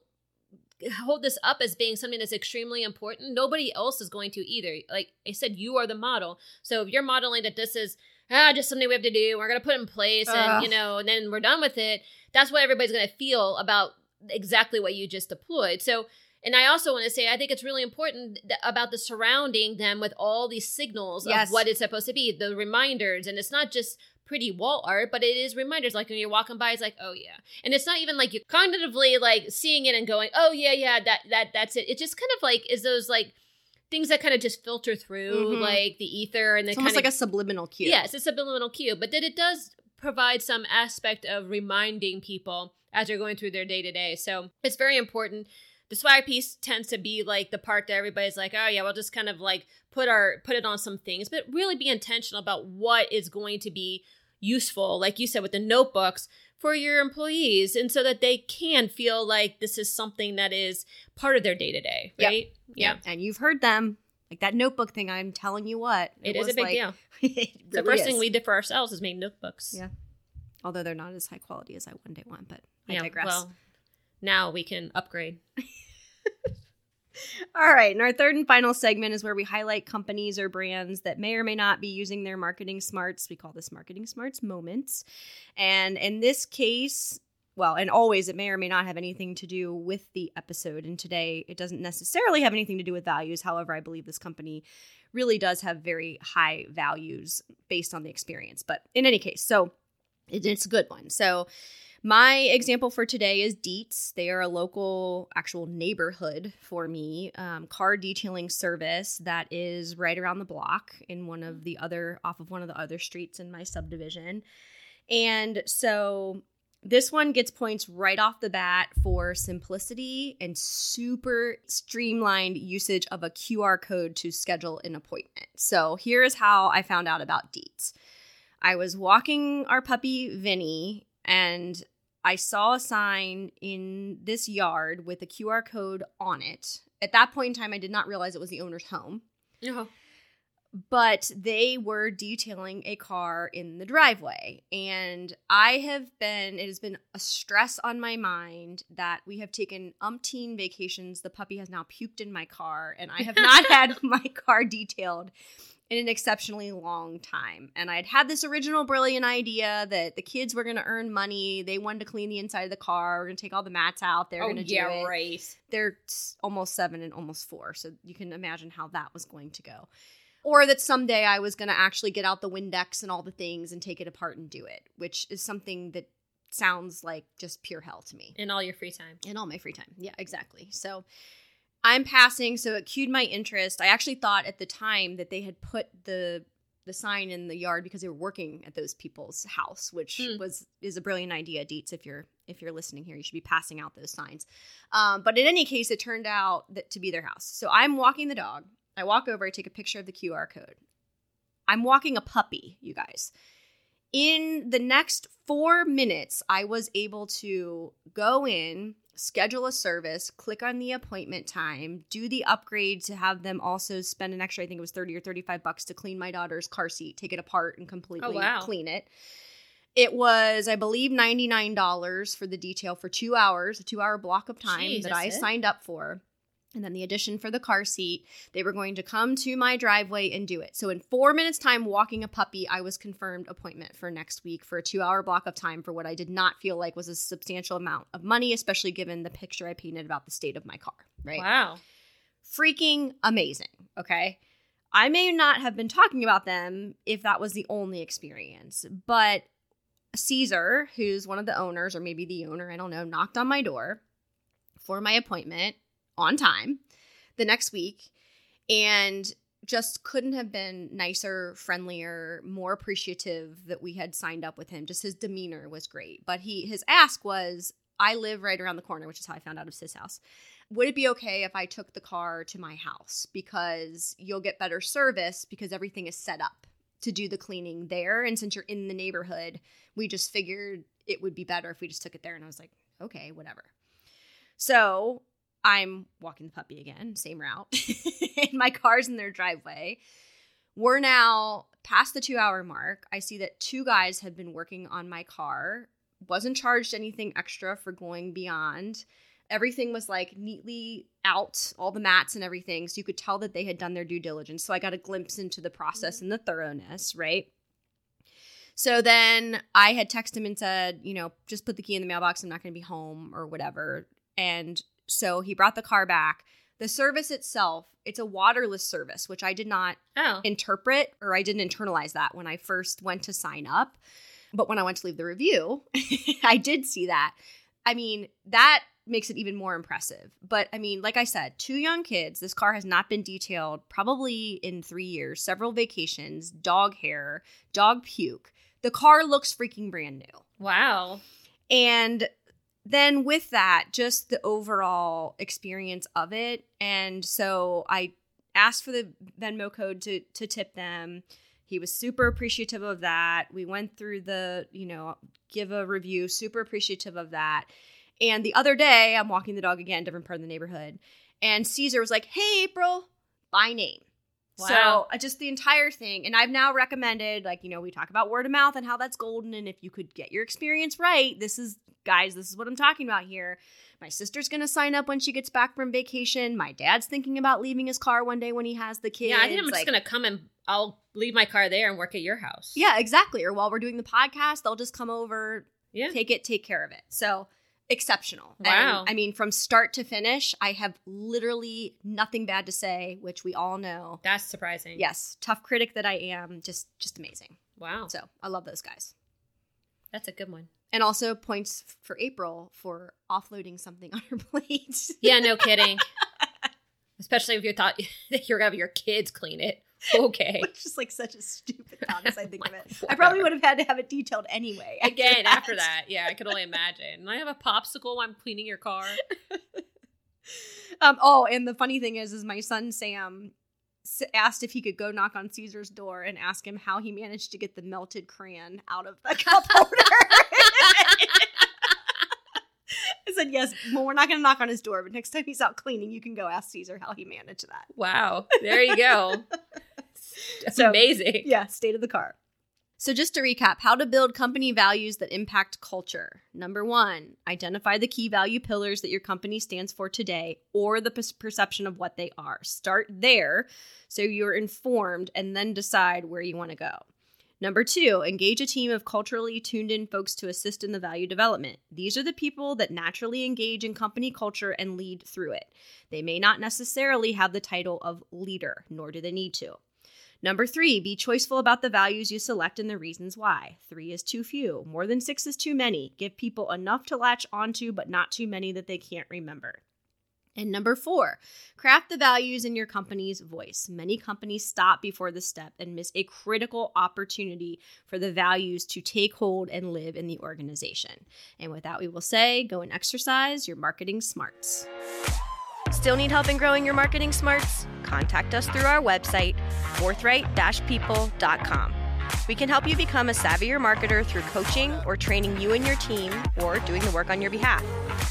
hold this up as being something that's extremely important, nobody else is going to either. Like I said, you are the model. So if you're modeling that this is ah just something we have to do, we're gonna put in place, and you know, and then we're done with it. That's what everybody's gonna feel about exactly what you just deployed. So. And I also want to say, I think it's really important about the surrounding them with all these signals yes. of what it's supposed to be, the reminders. And it's not just pretty wall art, but it is reminders. Like when you're walking by, it's like, oh yeah, and it's not even like you cognitively like seeing it and going, oh yeah, yeah, that that that's it. It just kind of like is those like things that kind of just filter through mm-hmm. like the ether and the it's almost like a subliminal cue. Yes, a subliminal cue, but then it does provide some aspect of reminding people as they're going through their day to day. So it's very important. The swag piece tends to be like the part that everybody's like, oh yeah, we'll just kind of like put our put it on some things, but really be intentional about what is going to be useful, like you said, with the notebooks for your employees and so that they can feel like this is something that is part of their day to day, right? Yep. Yeah. And you've heard them. Like that notebook thing, I'm telling you what. it, it is a big like, deal. really the first is. thing we did for ourselves is make notebooks. Yeah. Although they're not as high quality as I one day want, but I yeah, digress. Well, now we can upgrade. All right. And our third and final segment is where we highlight companies or brands that may or may not be using their marketing smarts. We call this marketing smarts moments. And in this case, well, and always it may or may not have anything to do with the episode. And today it doesn't necessarily have anything to do with values. However, I believe this company really does have very high values based on the experience. But in any case, so it's a good one. So my example for today is Dietz. They are a local, actual neighborhood for me um, car detailing service that is right around the block in one of the other, off of one of the other streets in my subdivision. And so this one gets points right off the bat for simplicity and super streamlined usage of a QR code to schedule an appointment. So here's how I found out about Dietz. I was walking our puppy Vinny and I saw a sign in this yard with a QR code on it. At that point in time, I did not realize it was the owner's home. Uh-huh. but they were detailing a car in the driveway. And I have been, it has been a stress on my mind that we have taken umpteen vacations. The puppy has now puked in my car, and I have not had my car detailed in an exceptionally long time. And I'd had this original brilliant idea that the kids were going to earn money. They wanted to clean the inside of the car. We're going to take all the mats out. They're oh, going to yeah, do it. right. They're almost seven and almost four. So you can imagine how that was going to go. Or that someday I was going to actually get out the Windex and all the things and take it apart and do it, which is something that sounds like just pure hell to me In all your free time. in all my free time. Yeah, exactly. So I'm passing, so it cued my interest. I actually thought at the time that they had put the the sign in the yard because they were working at those people's house, which Hmm. was is a brilliant idea, Deets. If you're if you're listening here, you should be passing out those signs. Um, but in any case, it turned out that to be their house. So I'm walking the dog. I walk over. I take a picture of the QR code. I'm walking a puppy, you guys. In the next four minutes, I was able to go in, schedule a service, click on the appointment time, do the upgrade to have them also spend an extra, I think it was 30 or 35 bucks to clean my daughter's car seat, take it apart and completely Oh, wow. clean it. It was, I believe, $99 for the detail for two hours, a two hour block of time Jeez, that I it? signed up for. And then the addition for the car seat, they were going to come to my driveway and do it. So in four minutes' time, walking a puppy, I was confirmed appointment for next week for a two-hour block of time for what I did not feel like was a substantial amount of money, especially given the picture I painted about the state of my car. Right? Wow. Freaking amazing. Okay. I may not have been talking about them if that was the only experience, but Caesar, who's one of the owners, or maybe the owner, I don't know, knocked on my door for my appointment on time the next week and just couldn't have been nicer, friendlier, more appreciative that we had signed up with him. Just his demeanor was great. But he his ask was, I live right around the corner, which is how I found out of his house. Would it be okay if I took the car to my house because you'll get better service because everything is set up to do the cleaning there and since you're in the neighborhood, we just figured it would be better if we just took it there and I was like, okay, whatever. So, I'm walking the puppy again, same route. and my car's in their driveway. We're now past the two hour mark. I see that two guys have been working on my car. Wasn't charged anything extra for going beyond. Everything was like neatly out, all the mats and everything. So you could tell that they had done their due diligence. So I got a glimpse into the process mm-hmm. and the thoroughness, right? So then I had texted him and said, you know, just put the key in the mailbox. I'm not going to be home or whatever. And so he brought the car back. The service itself, it's a waterless service, which I did not Oh. interpret or I didn't internalize that when I first went to sign up. But when I went to leave the review, I did see that. I mean, that makes it even more impressive. But I mean, like I said, two young kids. This car has not been detailed probably in three years, several vacations, dog hair, dog puke. The car looks freaking brand new. Wow. And then with that, just the overall experience of it. And so I asked for the Venmo code to to tip them. He was super appreciative of that. We went through the, you know, give a review, super appreciative of that. And the other day, I'm walking the dog again, different part of the neighborhood, and Caesar was like, "Hey, April, by name." Wow. So uh, just the entire thing, and I've now recommended, like you know, we talk about word of mouth and how that's golden, and if you could get your experience right, this is guys, this is what I'm talking about here. My sister's gonna sign up when she gets back from vacation. My dad's thinking about leaving his car one day when he has the kids. Yeah, I think I'm just gonna come and I'll leave my car there and work at your house. Yeah, exactly. Or while we're doing the podcast, they'll just come over, Yeah. take it, take care of it. So exceptional. And, Wow. I mean, from start to finish, I have literally nothing bad to say, which we all know. That's surprising. Yes, tough critic that I am, just just amazing. Wow. So I love those guys. That's a good one. And also points for April for offloading something on her plate. Yeah, no kidding. Especially if you thought that you're gonna have your kids clean it. Okay. Which is like such a stupid thought as I think of it. I probably would have had to have it detailed anyway. after Again, after that, yeah, I could only imagine. I have a popsicle while I'm cleaning your car. Um, oh, and the funny thing is, is my son Sam s- asked if he could go knock on Caesar's door and ask him how he managed to get the melted crayon out of the cup holder. I said, yes, well, we're not going to knock on his door, but next time he's out cleaning, you can go ask Caesar how he managed that. Wow. There you go. so, amazing. Yeah, state of the car. So, just to recap, how to build company values that impact culture. Number one, identify the key value pillars that your company stands for today or the perception of what they are. Start there so you're informed and then decide where you want to go. Number two, engage a team of culturally tuned in folks to assist in the value development. These are the people that naturally engage in company culture and lead through it. They may not necessarily have the title of leader, nor do they need to. Number three, be choiceful about the values you select and the reasons why. Three is too few. More than six is too many. Give people enough to latch onto, but not too many that they can't remember. And number four, craft the values in your company's voice. Many companies stop before the step and miss a critical opportunity for the values to take hold and live in the organization. And with that, we will say go and exercise your marketing smarts. Still need help in growing your marketing smarts? Contact us through our website, forthright-people.com. We can help you become a savvier marketer through coaching or training you and your team or doing the work on your behalf.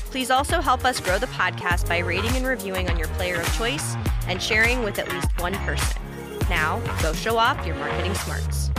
Please also help us grow the podcast by rating and reviewing on your player of choice and sharing with at least one person. Now, go show off your marketing smarts.